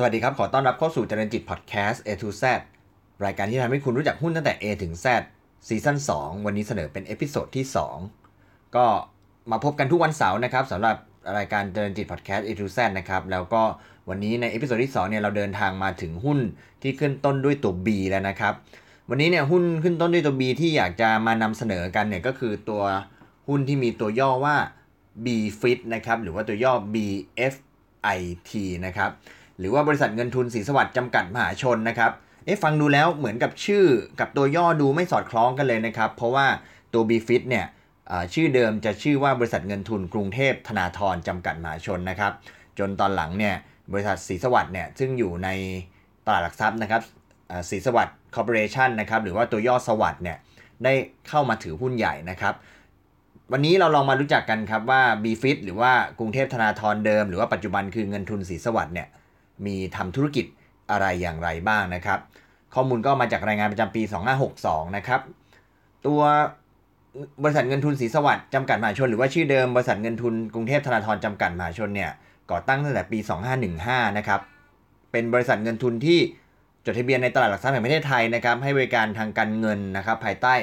สวัสดีครับ ขอต้อนรับเข้าสู่เจริญจิตพอดแคสต์ A to Z รายการที่ทำให้คุณรู้จักหุ้นตั้งแต่ A ถึง Z ซีซั่น2 วันนี้เสนอเป็น episode ที่ 2 ก็มาพบกันทุกวันเสาร์นะครับสำหรับรายการเจริญจิตพอดแคสต์ A to Z นะครับ แล้วก็วันนี้ใน episode ที่ 2 เนี่ย เราเดินทางมาถึงหุ้นที่ขึ้นต้นด้วยตัว B แล้วนะครับ วันนี้เนี่ยหุ้นขึ้นต้นด้วยตัว B ที่อยากจะมานำเสนอกันเนี่ยก็คือตัวหุ้นที่มีตัวย่อว่า B Fit นะครับหรือว่าตัวย่อ BFIT นะครับ หรือว่าบริษัทเงินทุนสีสวัสดิ์จำกัดมหาชนนะครับ เอ๊ะฟังดูแล้วเหมือนกับชื่อกับตัวย่อดูไม่สอดคล้องกันเลยนะครับ เพราะว่าตัว B Fit เนี่ยชื่อเดิมจะชื่อว่าบริษัทเงินทุนกรุงเทพธนาธรจำกัดมหาชนนะครับ จนตอนหลังเนี่ยบริษัทสีสวัสดิ์เนี่ยซึ่งอยู่ในตลาดหลักทรัพย์นะครับสีสวัสดิ์คอร์ปอเรชันนะครับหรือว่าตัวย่อสวัสดิ์เนี่ยได้เข้ามาถือหุ้นใหญ่นะครับ วันนี้เราลองมารู้จักกันครับว่า b f i t หรือว่ากรุงเทพธนาธรเดิม หรือว่าปัจจุบันคือเงินทุนสีสวัสดิ์เนี่ย มีทำธุรกิจอะไรอย่างไรบ้างนะครับ ข้อมูลก็มาจากรายงานประจำปี 2562 นะครับตัวบริษัทเงินทุนสีสวัสดิ์จำกัดมหาชนหรือว่าชื่อเดิมบริษัทเงินทุนกรุงเทพธนาธรจำกัดมหาชนเนี่ยก่อตั้งตั้งแต่ปี 2515 นะครับเป็นบริษัทเงินทุนที่จดทะเบียนในตลาดหลักทรัพย์แห่งประเทศไทยนะครับให้บริการทางการเงินนะครับภายใต้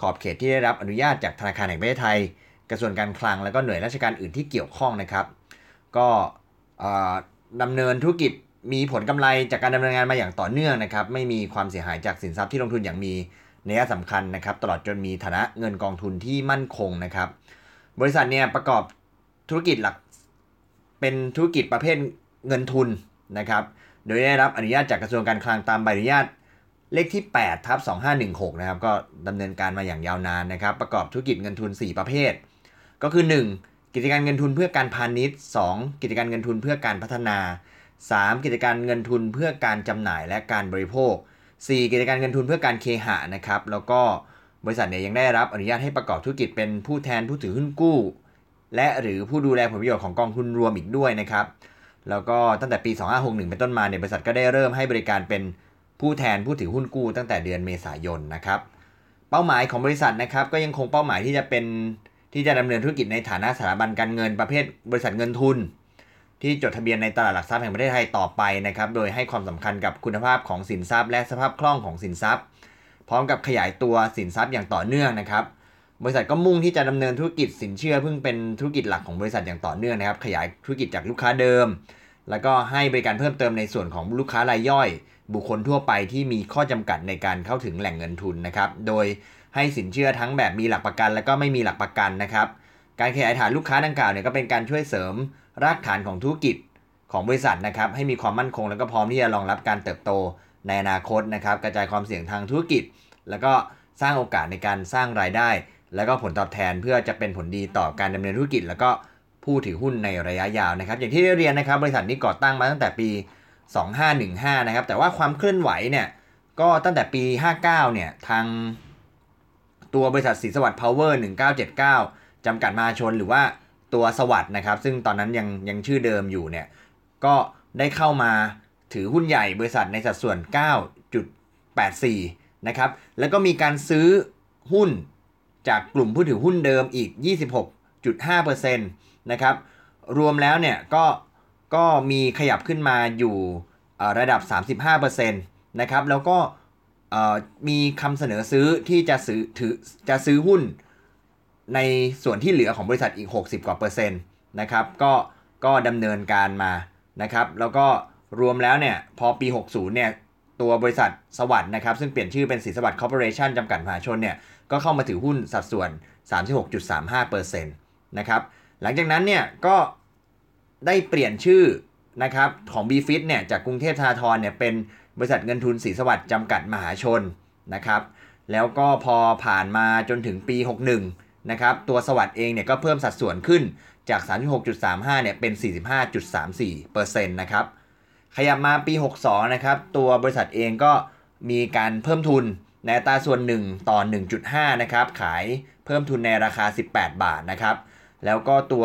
ขอบเขตที่ได้รับอนุญาตจากธนาคารแห่งประเทศไทย กระทรวงการคลังและก็หน่วยราชการอื่นที่เกี่ยวข้องนะครับ ก็ ดำเนินธุรกิจมีผลกำไรจากการดำเนินงานมาอย่างต่อเนื่องนะครับ ไม่มีความเสียหายจากสินทรัพย์ที่ลงทุนอย่างมีนัยสำคัญนะครับ ตลอดจนมีฐานะเงินกองทุนที่มั่นคงนะครับ บริษัทเนี่ยประกอบธุรกิจหลักเป็นธุรกิจประเภทเงินทุนนะครับ โดยได้รับอนุญาตจากกระทรวงการคลังตามใบอนุญาตเลขที่8ทับ2516 นะครับ ก็ดำเนินการมาอย่างยาวนานนะครับ ประกอบธุรกิจเงินทุน 4 ประเภท ก็คือ 1. กิจการเงินทุนเพื่อการพาณิชย์ 2. กิจการเงินทุนเพื่อการพัฒนา 3. กิจการเงินทุนเพื่อการจำหน่ายและการบริโภค 4. กิจการเงินทุนเพื่อการเคหะนะครับ แล้วก็บริษัทเนี่ยยังได้รับอนุญาตให้ประกอบธุรกิจเป็นผู้แทนผู้ถือหุ้นกู้ และหรือผู้ดูแลผลประโยชน์ของกองทุนรวมอีกด้วยนะครับ แล้วก็ตั้งแต่ปี 2561 เป็นต้นมาเนี่ยบริษัทก็ได้เริ่มให้บริการเป็นผู้แทนผู้ถือหุ้นกู้ตั้งแต่เดือนเมษายนนะครับ เป้าหมายของบริษัทนะครับก็ยังคงเป้าหมายที่จะเป็น ที่จะดำเนินธุรกิจในฐานะสถาบันการเงินประเภทบริษัทเงินทุน ที่จดทะเบียนในตลาดหลักทรัพย์แห่งประเทศไทยต่อไปนะครับ โดยให้ความสำคัญกับคุณภาพของสินทรัพย์ และสภาพคล่องของสินทรัพย์ พร้อมกับขยายตัวสินทรัพย์อย่างต่อเนื่องนะครับบริษัทก็มุ่งที่จะดำเนินธุรกิจสินเชื่อเพิ่งเป็นธุรกิจหลักของบริษัทอย่างต่อเนื่องนะครับ ขยายธุรกิจจากลูกค้าเดิม แล้วก็ให้บริการเพิ่มเติมในส่วนของลูกค้ารายย่อย บุคคลทั่วไปที่มีข้อจำกัดในการเข้าถึงแหล่งเงินทุนนะครับ โดย ให้สินเชื่อทั้งแบบมีหลักประกัน และก็ไม่มีหลักประกันนะครับ การขยายฐานลูกค้าดังกล่าวเนี่ยก็เป็นการช่วยเสริมรากฐานของธุรกิจของบริษัทนะครับ ให้มีความมั่นคง และก็พร้อมที่จะรองรับการเติบโตในอนาคตนะครับ กระจายความเสี่ยงทางธุรกิจ แล้วก็สร้างโอกาสในการสร้างรายได้ แล้วก็ผลตอบแทนเพื่อจะเป็นผลดีต่อการดำเนินธุรกิจ แล้วก็ผู้ถือหุ้นในระยะยาวนะครับ อย่างที่ได้เรียนนะครับ บริษัทนี้ก่อตั้งมาตั้งแต่ปี 2515 นะครับ แต่ว่าความเคลื่อนไหวเนี่ยก็ตั้งแต่ปี 59 เนี่ยทาง ตัวบริษัทสีสวัสดิ์พาวเวอร์1979จำกัดมาชนหรือว่าตัวสวัสด์นะครับ ซึ่งตอนนั้นยังยังชื่อเดิมอยู่เนี่ย ก็ได้เข้ามาถือหุ้นใหญ่บริษัทในสัดส่วน 9.84 นะครับ แล้วก็มีการซื้อหุ้นจากกลุ่มผู้ถือหุ้นเดิมอีก 26.5%นะครับ รวมแล้วเนี่ยก็ก็มีขยับขึ้นมาอยู่ระดับ 35%นะครับ แล้วก็ มีคำเสนอซื้อที่จะซื้อถือจะซื้อหุ้นในส่วนที่เหลือของบริษัทอีก 60 กว่าเปอร์เซ็นต์นะครับก็ก็ดำเนินการมานะครับ แล้วก็รวมแล้วเนี่ยพอปี 60 เนี่ยตัวบริษัทศรีสวัสดิ์นะครับ ซึ่งเปลี่ยนชื่อเป็นศรีสวัสดิ์คอร์ปอเรชั่นจำกัดมหาชนเนี่ยก็เข้ามาถือหุ้นสัดส่วน 36.35%นะครับหลังจากนั้นเนี่ยก็ได้เปลี่ยนชื่อนะครับของ b f i t เนี่ยจากกรุงเทพธนาทรเนี่ยเป็น บริษัทเงินทุนศรีสวัสดิ์จำกัดมหาชนนะครับแล้วก็พอผ่านมาจนถึงปี 61นะครับตัวสวัสด์เองเนี่ยก็เพิ่มสัดส่วนขึ้นจาก 36.35เนี่ยเป็น 45.34%นะครับขยับมาปี 62นะครับตัวบริษัทเองก็มีการเพิ่มทุนในอัตราส่วน 1 ต่อ 1.5นะครับขายเพิ่มทุนในราคา 18 บาทนะครับแล้วก็ตัว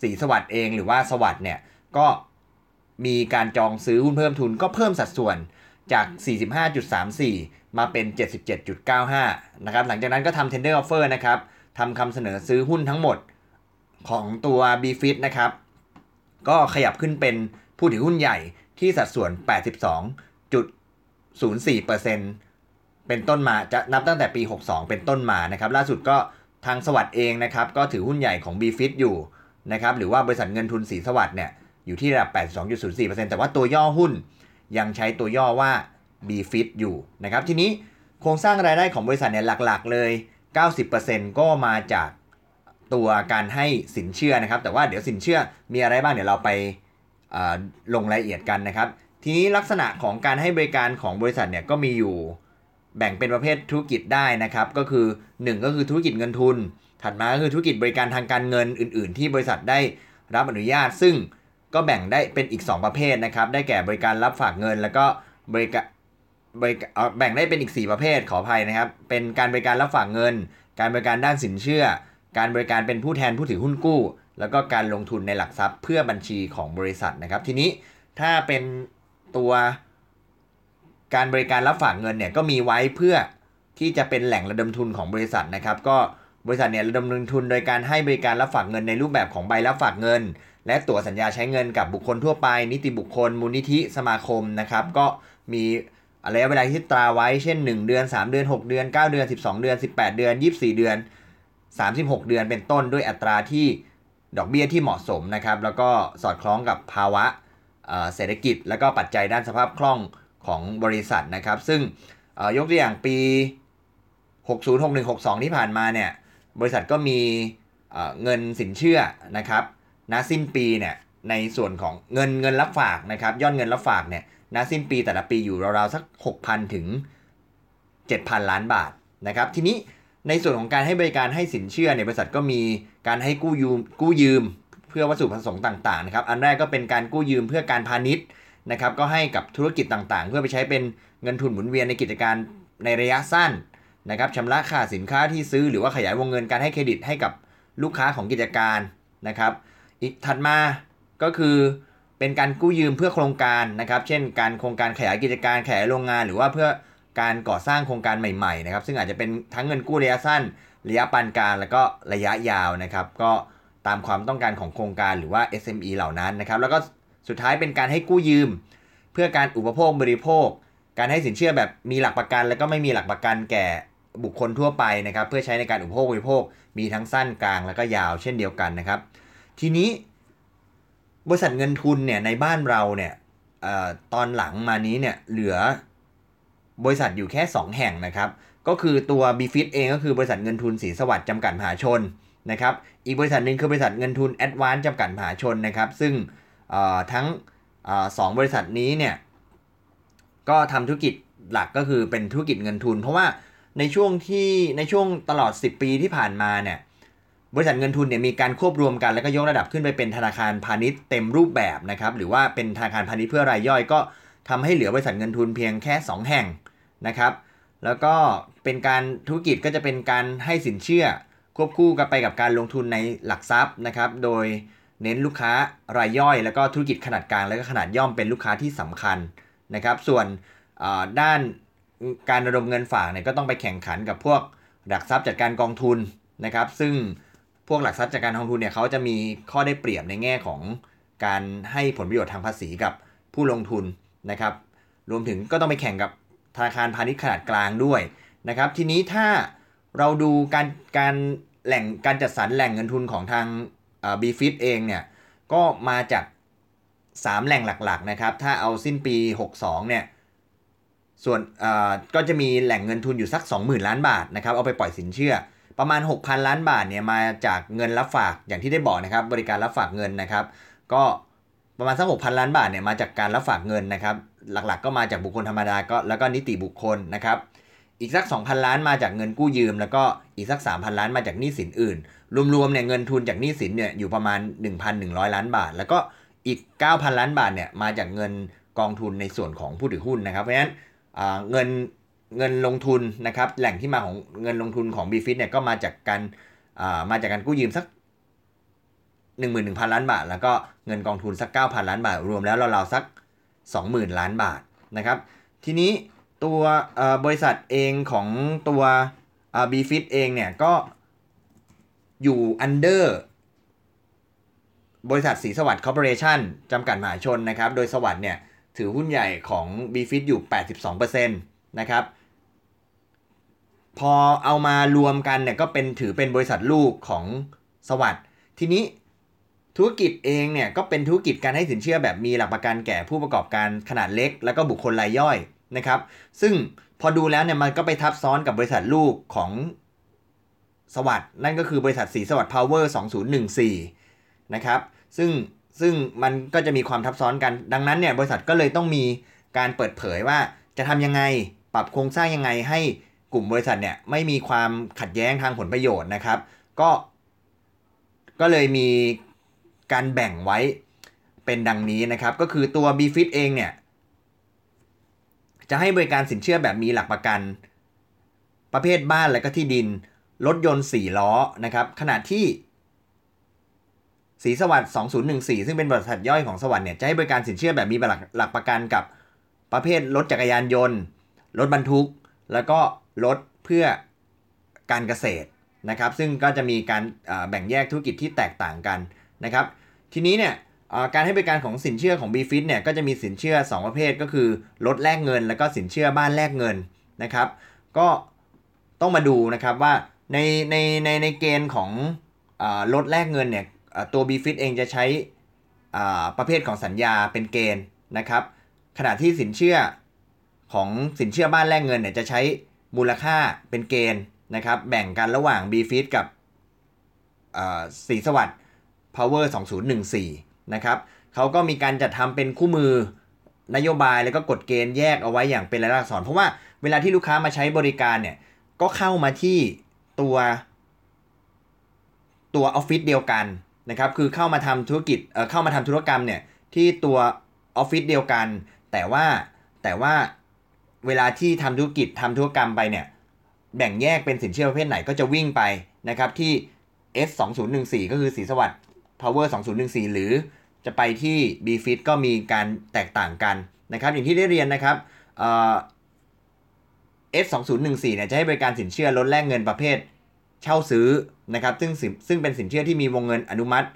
สีสวัสด์เองหรือว่าสวัสด์เนี่ยก็ มีการจองซื้อหุ้นเพิ่มทุนก็เพิ่มสัดส่วนจาก 45.34 มาเป็น 77.95 นะครับ หลังจากนั้นก็ทำ tender offer นะครับทำคำเสนอซื้อหุ้นทั้งหมดของตัว b f i t นะครับ ก็ขยับขึ้นเป็นผู้ถือหุ้นใหญ่ที่สัดส่วน 82.04%เป็นต้นมาจะนับตั้งแต่ปี 62 เป็นต้นมานะครับ ล่าสุดก็ทางสวัสด์เองนะครับ ก็ถือหุ้นใหญ่ของ b f i t อยู่นะครับ หรือว่าบริษัทเงินทุนสีสวัสด์เนี่ย อยู่ที่ระดับ 82.04%แต่ว่าตัวย่อหุ้นยังใช้ตัวย่อว่า b f i t อยู่นะครับทีนี้โครงสร้างรายได้ของบริษัทเนี่ยหลักๆเลย 90%ก็มาจากตัวการให้สินเชื่อนะครับ แต่ว่าเดี๋ยวสินเชื่อมีอะไรบ้างเดี๋ยวเราไปลงรายละเอียดกันนะครับ ทีนี้ลักษณะของการให้บริการของบริษัทเนี่ยก็มีอยู่แบ่งเป็นประเภทธุรกิจได้นะครับ ก็คือ 1 ก็คือธุรกิจเงินทุน ถัดมาก็คือธุรกิจบริการทางการเงินอื่น ๆ ที่บริษัทได้รับอนุญาต ซึ่ง ก็แบ่งได้เป็นอีก 2 ประเภทนะครับ ได้แก่บริการรับฝากเงิน แล้วก็บริการแบ่งได้เป็นอีก 4 ประเภทขออภัยนะครับ เป็นการบริการรับฝากเงิน การบริการด้านสินเชื่อ การบริการเป็นผู้แทนผู้ถือหุ้นกู้ แล้วก็การลงทุนในหลักทรัพย์เพื่อบัญชีของบริษัทนะครับ ทีนี้ถ้าเป็นตัวการบริการรับฝากเงินเนี่ยก็มีไว้เพื่อที่จะเป็นแหล่งระดมทุนของบริษัทนะครับ ก็บริษัทเนี่ยระดมทุนโดยการให้บริการรับฝากเงินในรูปแบบของใบรับฝากเงิน และตั๋วสัญญาใช้เงินกับบุคคลทั่วไป นิติบุคคล มูลนิธิสมาคมนะครับก็มีอะไรเวลาที่ตราไว้เช่น 1 เดือน 3 เดือน 6 เดือน 9 เดือน 12 เดือน 18 เดือน 24 เดือน 36 เดือนเป็นต้นด้วยอัตราที่ดอกเบี้ยที่เหมาะสมนะครับ แล้วก็สอดคล้องกับภาวะเศรษฐกิจ และก็ปัจจัยด้านสภาพคล่องของบริษัทนะครับ ซึ่งยกตัวอย่างปี 60 61 62 ที่ผ่านมาเนี่ยบริษัทก็มีเงินสินเชื่อนะครับ ณสิ้นปีเนี่ยในส่วนของเงินเงินรับฝากนะครับยอดเงินรับฝากเนี่ยณสิ้นปีแต่ละปีอยู่ราวๆสัก 6,000 ถึง 7,000 ล้านบาทนะครับทีนี้ในส่วนของการให้บริการให้สินเชื่อเนี่ยบริษัทก็มีการให้กู้ยืมกู้ยืม เพื่อวัตถุประสงค์ต่างๆนะครับอันแรกก็เป็นการกู้ยืมเพื่อการพาณิชย์นะครับก็ให้กับธุรกิจต่างๆ เพื่อไปใช้เป็นเงินทุนหมุนเวียนในกิจการในระยะสั้นนะครับชำระค่าสินค้าที่ซื้อหรือว่าขยายวงเงินการให้เครดิตให้กับลูกค้าของกิจการนะครับ อีกถัดมาก็คือเป็นการกู้ยืมเพื่อโครงการนะครับ เช่น การโครงการขยายกิจการขยายโรงงาน หรือว่าเพื่อการก่อสร้างโครงการใหม่ๆนะครับ ซึ่งอาจจะเป็นทั้งเงินกู้ระยะสั้น ระยะปานกลางแล้วก็ระยะยาวนะครับ ก็ตามความต้องการของโครงการหรือว่า SME เหล่านั้นนะครับ แล้วก็สุดท้ายเป็นการให้กู้ยืม เพื่อการอุปโภคบริโภค การให้สินเชื่อแบบมีหลักประกัน แล้วก็ไม่มีหลักประกันแก่บุคคลทั่วไปนะครับ เพื่อใช้ในการอุปโภคบริโภค มีทั้งสั้นกลางแล้วก็ยาวเช่นเดียวกันนะครับ ทีนี้บริษัทเงินทุนเนี่ยในบ้านเราเนี่ยอตอนหลังมานี้เนี่ยเหลือบริษัทอยู่แค่ 2 แห่งนะครับ ก็คือตัว b f i t เองก็คือบริษัทเงินทุนสีสวัสดิ์จำกัดมหาชนนะครับอีกบริษัทหนึ่งคือบริษัทเงินทุน a d v a n c e จำกัดมหาชนนะครับ ซึ่งทั้งสองบริษัทนี้เนี่ยก็ทำธุรกิจหลักก็คือเป็นธุรกิจเงินทุน เพราะว่าในช่วงที่ในช่วงตลอด 10 ปีที่ผ่านมาเนี่ย บริษัทเงินทุนเนี่ยมีการควบรวมกันแล้วก็ยกระดับขึ้นไปเป็นธนาคารพาณิชย์เต็มรูปแบบนะครับหรือว่าเป็นธนาคารพาณิชย์เพื่อรายย่อย ก็ทำให้เหลือบริษัทเงินทุนเพียงแค่ 2 แห่งนะครับแล้วก็เป็นการธุรกิจก็จะเป็นการให้สินเชื่อ ควบคู่กันไปกับการลงทุนในหลักทรัพย์นะครับโดยเน้นลูกค้ารายย่อย แล้วก็ธุรกิจขนาดกลางแล้วก็ขนาดย่อมเป็นลูกค้าที่สำคัญนะครับส่วนด้านการระดมเงินฝากเนี่ยก็ต้องไปแข่งขันกับพวกหลักทรัพย์จัดการกองทุนนะครับซึ่ง พวกหลักทรัพย์จัดการกองทุนเนี่ยเขาจะมีข้อได้เปรียบในแง่ของการให้ผลประโยชน์ทางภาษีกับผู้ลงทุนนะครับ รวมถึงก็ต้องไปแข่งกับธนาคารพาณิชย์ขนาดกลางด้วยนะครับ ทีนี้ถ้าเราดูการการแหล่งการจัดสรรแหล่งเงินทุนของทางบีฟิตเองเนี่ยก็มาจาก3แหล่งหลักๆนะครับถ้าเอาสิ้นปี 62เนี่ยส่วนก็จะมีแหล่งเงินทุนอยู่สัก 20,000 ล้านบาทนะครับเอาไปปล่อยสินเชื่อ ประมาณ 6,000 ล้านบาทเนี่ยมาจากเงินรับฝากอย่างที่ได้บอกนะครับ บริการรับฝากเงินนะครับ ก็ประมาณสัก6,000ล้านบาทเนี่ยมาจากการรับฝากเงินนะครับ หลักๆ ก็มาจากบุคคลธรรมดาก็แล้วก็นิติบุคคลนะครับ อีกสัก 2,000 ล้านมาจากเงินกู้ยืม แล้วก็อีกสัก 3,000 ล้านมาจากหนี้สินอื่น รวมๆเนี่ยเงินทุนจากหนี้สินเนี่ยอยู่ประมาณ 1,100 ล้านบาท แล้วก็อีก 9,000 ล้านบาทเนี่ยมาจากเงินกองทุนในส่วนของผู้ถือหุ้นนะครับ เพราะฉะนั้นเงิน เงินลงทุนนะครับแหล่งที่มาของเงินลงทุนของ b f i t เนี่ยก็มาจากการมาจากการกู้ยืมสัก 11,000 ล้านบาท แล้วก็เงินกองทุนสัก 9,000 ล้านบาท รวมแล้วเราๆสัก 20,000 ล้านบาทนะครับทีนี้ตัวบริษัทเองของตัว b f i t เองเนี่ยก็อยู่ under บริษัทสีสวัสดิ์คอร์ปอเรชั่นจำกัดมหาชนนะครับ โดยสวัสด์เนี่ยถือหุ้นใหญ่ของ b f i t อยู่ 82%นะครับ พอเอามารวมกันเนี่ยก็เป็นถือเป็นบริษัทลูกของสวัสด์ทีนี้ธุรกิจเองเนี่ยก็เป็นธุรกิจการให้สินเชื่อแบบมีหลักประกันแก่ผู้ประกอบการขนาดเล็ก แล้วก็บุคคลรายย่อยนะครับ ซึ่งพอดูแล้วเนี่ยมันก็ไปทับซ้อนกับบริษัทลูกของสวัสด์นั่นก็คือบริษัทสีสวัสด์พาวเวอร์2014 นะครับ ซึ่งซึ่งมันก็จะมีความทับซ้อนกัน ดังนั้นเนี่ยบริษัทก็เลยต้องมีการเปิดเผยว่าจะทำยังไงปรับโครงสร้างยังไงให้ กลุ่มบริษัทเนี่ยไม่มีความขัดแย้งทางผลประโยชน์นะครับ ก็ก็เลยมีการแบ่งไว้เป็นดังนี้นะครับ ก็คือตัว b f i t เองเนี่ยจะให้บริการสินเชื่อแบบมีหลักประกัน ประเภทบ้านและก็ที่ดิน รถยนต์ 4 ล้อนะครับ ขณะที่สีสวัสด์2014 ซึ่งเป็นบริษัทย่อยของสวัสด์เนี่ยจะให้บริการสินเชื่อแบบมีหลักหลักประกันกับประเภทรถจักรยานยนต์ รถบรรทุก แล้วก็ รถเพื่อการเกษตรนะครับ ซึ่งก็จะมีการแบ่งแยกธุรกิจที่แตกต่างกันนะครับ ทีนี้เนี่ยการให้บริการของสินเชื่อของ b f i t เนี่ยก็จะมีสินเชื่อ 2 ประเภทก็คือรถแลกเงิน แล้วก็สินเชื่อบ้านแลกเงินนะครับ ก็ต้องมาดูนะครับว่าในในในในเกณฑ์ของรถแลกเงินเนี่ยตัว b f i t เองจะใช้ประเภทของสัญญาเป็นเกณฑ์นะครับ ขณะที่สินเชื่อของสินเชื่อบ้านแลกเงินเนี่ยจะใช้ มูลค่าเป็นเกณฑ์นะครับ แบ่งกันระหว่าง b f i t กับสีสวัสด์ Power 2014 นะครับเขาก็มีการจัดทำเป็นคู่มือนโยบายแล้วก็กฎเกณฑ์แยกเอาไว้อย่างเป็นรายลักษณ์อักษร เพราะว่าเวลาที่ลูกค้ามาใช้บริการเนี่ย ก็เข้ามาที่ตัวตัวออฟฟิศเดียวกันนะครับ คือเข้ามาทำธุรกิจเเข้ามาทำธุรกรรมเนี่ยที่ตัวออฟฟิศเดียวกัน แต่ว่าแต่ว่า เวลาที่ทำธุรกิจทำธุรกรรมไปเนี่ยแบ่งแยกเป็นสินเชื่อประเภทไหนก็จะวิ่งไปนะครับที่ S 2 0 1 4ก็คือสีสวัสด์ Power 2014หรือจะไปที่ B Fit ก็มีการแตกต่างกันนะครับอย่างที่ได้เรียนนะครับ S 2 0 1 4เนี่ยจะให้บริการสินเชื่อลดแลกเงินประเภทเช่าซื้อนะครับซึ่งซึ่งเป็นสินเชื่อที่มีวงเงินอนุมัติ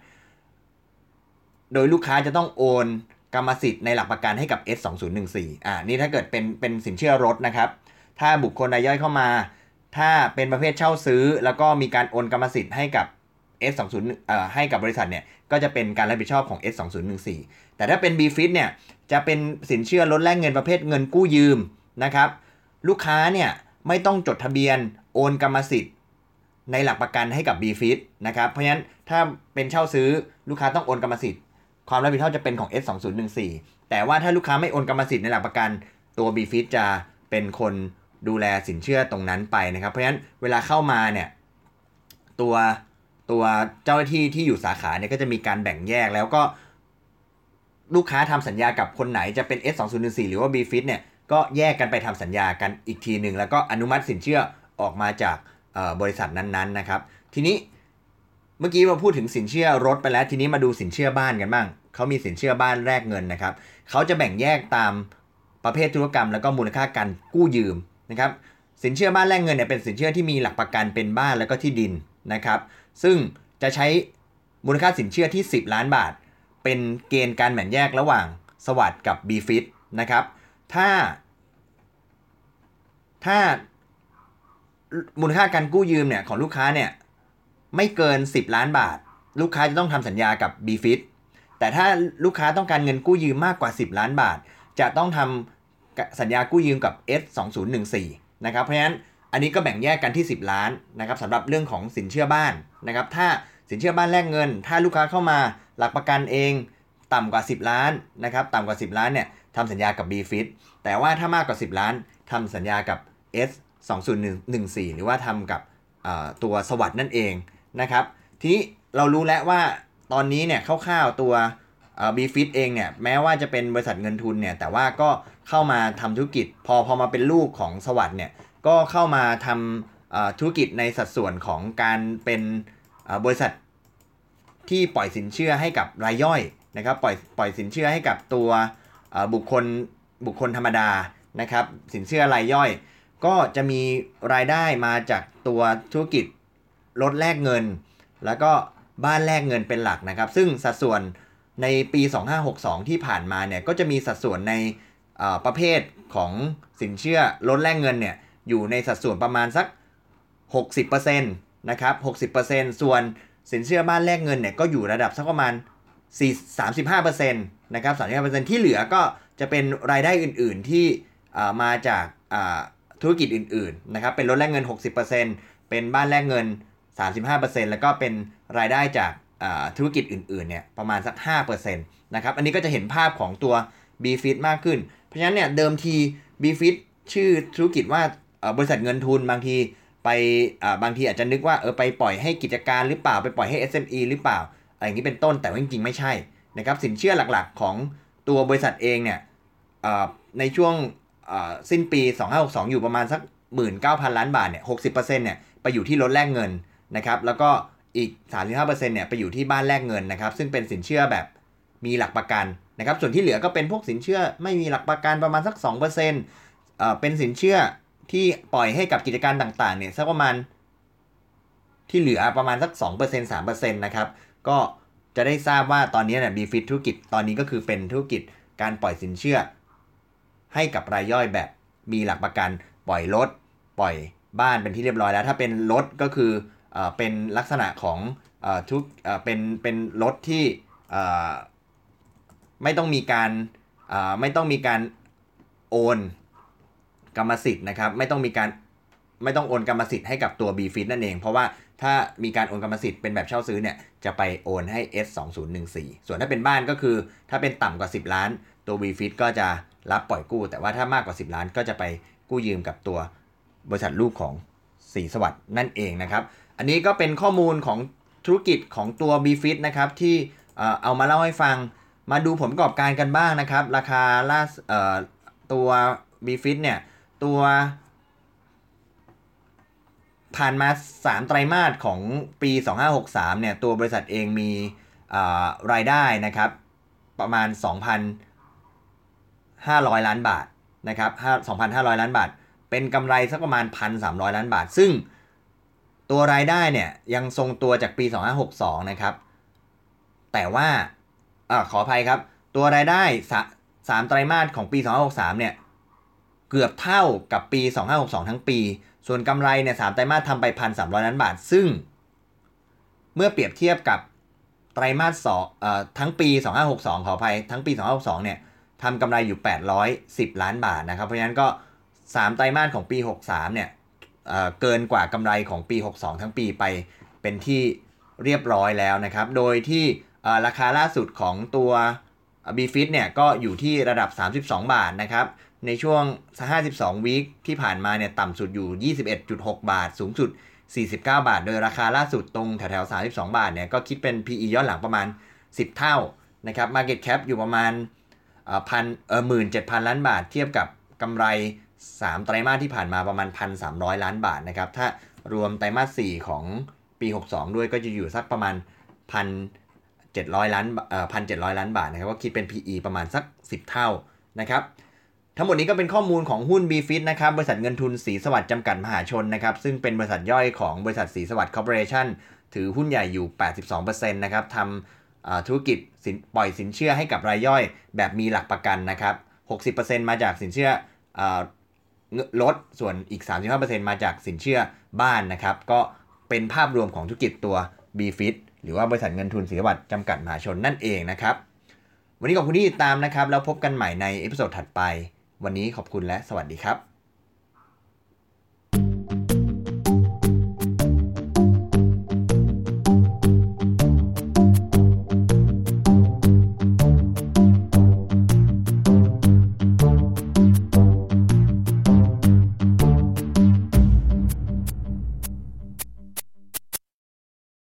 โดยลูกค้าจะต้องโอน กรรมสิทธิ์ในหลักประกันให้กับ S 2 0 1 4อ่านี่ถ้าเกิดเป็นเป็นสินเชื่อรถนะครับ ถ้าบุคคลรายย่อยเข้ามา ถ้าเป็นประเภทเช่าซื้อ แล้วก็มีการโอนกรรมสิทธิ์ให้กับ S 2 0เอ่อให้กับบริษัทเนี่ยก็จะเป็นการรับผิดชอบของ S 2 0 1 4แต่ถ้าเป็น B Fit เนี่ยจะเป็นสินเชื่อลดแลกเงินประเภทเงินกู้ยืมนะครับลูกค้าเนี่ยไม่ต้องจดทะเบียนโอนกรรมสิทธิ์ ในหลักประกันให้กับ b f i t นะครับเพราะฉะนั้นถ้าเป็นเช่าซื้อลูกค้าต้องโอนกรรมสิทธิ์ ความรับผิดชอบจะเป็นของ S 2 0 1 4แต่ว่าถ้าลูกค้าไม่โอนกรรมสิทธิ์ในหลักประกัน ตัว b f i t จะเป็นคนดูแลสินเชื่อตรงนั้นไปนะครับ เพราะฉะนั้นเวลาเข้ามาเนี่ยตัวตัวเจ้าหน้าที่ที่อยู่สาขาเนี่ยก็จะมีการแบ่งแยกแล้วก็ลูกค้าทำสัญญากับคนไหนจะเป็น S 2 0 1 4หรือว่า b f i t เนี่ยก็แยกกันไปทำสัญญากันอีกทีหนึ่งแล้วก็อนุมัติสินเชื่อออกมาจากบริษัทนั้นๆนะครับ ทีนี้ เมื่อกี้เราพูดถึงสินเชื่อรถไปแล้วทีนี้มาดูสินเชื่อบ้านกันบ้างเขามีสินเชื่อบ้านแลกเงินนะครับเขาจะแบ่งแยกตามประเภทธุรกรรม แล้วก็มูลค่าการกู้ยืมนะครับสินเชื่อบ้านแลกเงินเนี่ยเป็นสินเชื่อที่มีหลักประกันเป็นบ้านแล้วก็ที่ดินนะครับ ซึ่งจะใช้มูลค่าสินเชื่อที่ 10 ล้านบาท เป็นเกณฑ์การแบ่งแยกระหว่างสวัสด์กับ b f i t นะครับ ถ้า ถ้ามูลค่าการกู้ยืมเนี่ยของลูกค้าเนี่ย ไม่เกิน 10 ล้านบาท ลูกค้าจะต้องทำสัญญากับ b f i t แต่ถ้าลูกค้าต้องการเงินกู้ยืมมากกว่า 10 ล้านบาท จะต้องทำสัญญากู้ยืมกับ S 2014นะครับเพราะฉะนั้นอันนี้ก็แบ่งแยกกันที่ 10 ล้านนะครับสำหรับเรื่องของสินเชื่อบ้านนะครับถ้าสินเชื่อบ้านแลกเงิน ถ้าลูกค้าเข้ามาหลักประกันเองต่ำกว่า 10 ล้านนะครับต่ำกว่า 10 ล้านเนี่ยทำสัญญากับ b f i t แต่ว่าถ้ามากกว่า 10 ล้านทำสัญญากับ S 2014หรือว่าทำกับตัวสวัสด์นั่นเอง นะครับ ทีนี้เรารู้แล้วว่าตอนนี้เนี่ยคร่าวๆตัวบีฟิตเองเนี่ยแม้ว่าจะเป็นบริษัทเงินทุนเนี่ยแต่ว่าก็เข้ามาทำธุรกิจ พอพอมาเป็นลูกของสวัสด์เนี่ยก็เข้ามาทำธุรกิจในสัดส่วนของการเป็นบริษัทที่ปล่อยสินเชื่อให้กับรายย่อยนะครับปล่อยปล่อยสินเชื่อให้กับตัวบุคคลบุคคลธรรมดานะครับสินเชื่อรายย่อย ก็จะมีรายได้มาจากตัวธุรกิจ ลดแลกเงิน แล้วก็บ้านแลกเงินเป็นหลักนะครับ ซึ่งสัดส่วนในปี 2562 ที่ผ่านมาเนี่ยก็จะมีสัดส่วนในประเภทของสินเชื่อลดแลกเงินเนี่ยอยู่ในสัดส่วนประมาณสัก 60%นะครับ 60%ส่วนสินเชื่อบ้านแลกเงินเนี่ยก็อยู่ระดับสักประมาณ 35%นะครับ 35%ที่เหลือก็จะเป็นรายได้อื่น ๆ ที่มาจากธุรกิจอื่น ๆ นะครับ เป็นรถแลกเงิน 60%เป็นบ้านแลกเงิน 35%แล้วก็เป็นรายได้จากธุรกิจอื่นๆเนี่ยประมาณสัก5%นะครับอันนี้ก็จะเห็นภาพของตัว BFIT มากขึ้น เพราะฉะนั้นเนี่ยเดิมที BFIT ชื่อธุรกิจว่าบริษัทเงินทุนบางทีไปบางทีอาจจะนึกว่าเออไปปล่อยให้กิจการหรือเปล่าไปปล่อยให้ SME หรือเปล่าอะไรอย่างนี้เป็นต้นแต่ว่าจริงๆไม่ใช่นะครับสินเชื่อหลักๆของตัวบริษัทเองเนี่ยในช่วงสิ้นปี 2562 อยู่ประมาณสัก 19,000 ล้านบาทเนี่ย60%เนี่ยไปอยู่ที่รถแลกเงิน นะครับแล้วก็อีก 35%เนี่ยไปอยู่ที่บ้านแลกเงินนะครับ ซึ่งเป็นสินเชื่อแบบมีหลักประกันนะครับ ส่วนที่เหลือก็เป็นพวกสินเชื่อไม่มีหลักประกันประมาณสัก 2%เอ่อเป็นสินเชื่อที่ปล่อยให้กับกิจการต่างๆเนี่ยสักประมาณที่เหลือประมาณสัก 2% 3%นะครับก็จะได้ทราบว่าตอนนี้เนี่ยบีฟิตธุรกิจตอนนี้ก็คือเป็นธุรกิจการปล่อยสินเชื่อ ให้กับรายย่อยแบบมีหลักประกัน ปล่อยรถปล่อยบ้านเป็นที่เรียบร้อยแล้ว ถ้าเป็นรถก็คือ เป็นลักษณะของอทุกเป็นเป็นรถที่ไม่ต้องมีการไม่ต้องมีการโอนกรรมสิทธิ์นะครับ ไม่ต้องมีการไม่ต้องโอนกรรมสิทธิ์ให้กับตัว b f i t นั่นเอง เพราะว่าถ้ามีการโอนกรรมสิทธิ์เป็นแบบเช่าซื้อเนี่ยจะไปโอนให้ S 2 0 1 4 ส่วนถ้าเป็นบ้านก็คือถ้าเป็นต่ำกว่า 10 ล้าน ตัว b f i t ก็จะรับปล่อยกู้ แต่ว่าถ้ามากกว่า 10 ล้านก็จะไปกู้ยืมกับตัวบริษัทลูกของสีสวัสด์นั่นเองนะครับ อันนี้ก็เป็นข้อมูลของธุรกิจของตัว b f i t นะครับที่เอามาเล่าให้ฟัง มาดูผลประกอบการกันบ้างนะครับ ราคาล่าตัว b f i t เนี่ยตัวผ่านมา 3 ไตรมาสของปี 2563 เนี่ย ตัวบริษัทเองมีรายได้นะครับ ประมาณ 2,500 ล้านบาทนะครับ2,500 ล้านบาท เป็นกำไรสักประมาณ 1,300 ล้านบาท ซึ่ง ตัวรายได้เนี่ยยังทรงตัวจากปี 2562 นะครับ แต่ว่าอขออภัยครับ ตัวรายได้3ไตรมาสของปี 2563 เนี่ย เกือบเท่ากับปี 2562 ทั้งปี ส่วนกำไรเนี่ยสามไตรมาสทำไป1,300ล้านบาท ซึ่ง เมื่อเปรียบเทียบกับไตรมาสสองทั้งปี 2562 ขออภัย ทั้งปี 2562 เนี่ยทำกำไรอยู่ 810 ล้านบาทนะครับ เพราะฉะนั้นก็ 3 ไตรมาสของปี 63 เนี่ย เกินกว่ากำไรของปี 62 ทั้งปีไปเป็นที่เรียบร้อยแล้วนะครับ โดยที่ราคาล่าสุดของตัว b f i t เนี่ยก็อยู่ที่ระดับ 32 บาทนะครับ ในช่วง 52 วีคที่ผ่านมาเนี่ยต่ำสุดอยู่ 21.6 บาท สูงสุด 49 บาท โดยราคาล่าสุดตรงแถวๆ 32 บาทเนี่ยก็คิดเป็น PE ย้อนหลังประมาณ 10 เท่านะครับ Market Cap อยู่ประมาณพันเออหมื่นเจ็ดพันล้านบาทเทียบกับกำไร 3 ไตรมาสที่ผ่านมาประมาณ 1,300 ล้านบาทนะครับ ถ้ารวมไตรมาส 4 ของปี 62 ด้วยก็จะอยู่สักประมาณ 1,700 ล้านเอ่อ1,700 ล้านบาทนะครับ ก็คิดเป็น PE ประมาณสัก 10 เท่านะครับ ทั้งหมดนี้ก็เป็นข้อมูลของหุ้น b f i t นะครับ บริษัทเงินทุนสีสวัสดิ์จำกัดมหาชนนะครับ ซึ่งเป็นบริษัทย่อยของบริษัทสีสวัสดิ์คอร์ปอเรชั่นถือหุ้นใหญ่อยู่ 82%นะครับทำธุรกิจปล่อยสินเชื่อให้กับรายย่อย แบบมีหลักประกันนะครับ 60%มาจากสินเชื่อ และส่วนอีก 35%มาจากสินเชื่อบ้านนะครับ ก็เป็นภาพรวมของธุรกิจตัว b f i t หรือว่าบริษัทเงินทุนศรีสวัสดิ์จำกัดมหาชนนั่นเองนะครับ วันนี้ขอบคุณที่ติดตามนะครับ แล้วพบกันใหม่ใน episode ถัดไป วันนี้ขอบคุณและสวัสดีครับ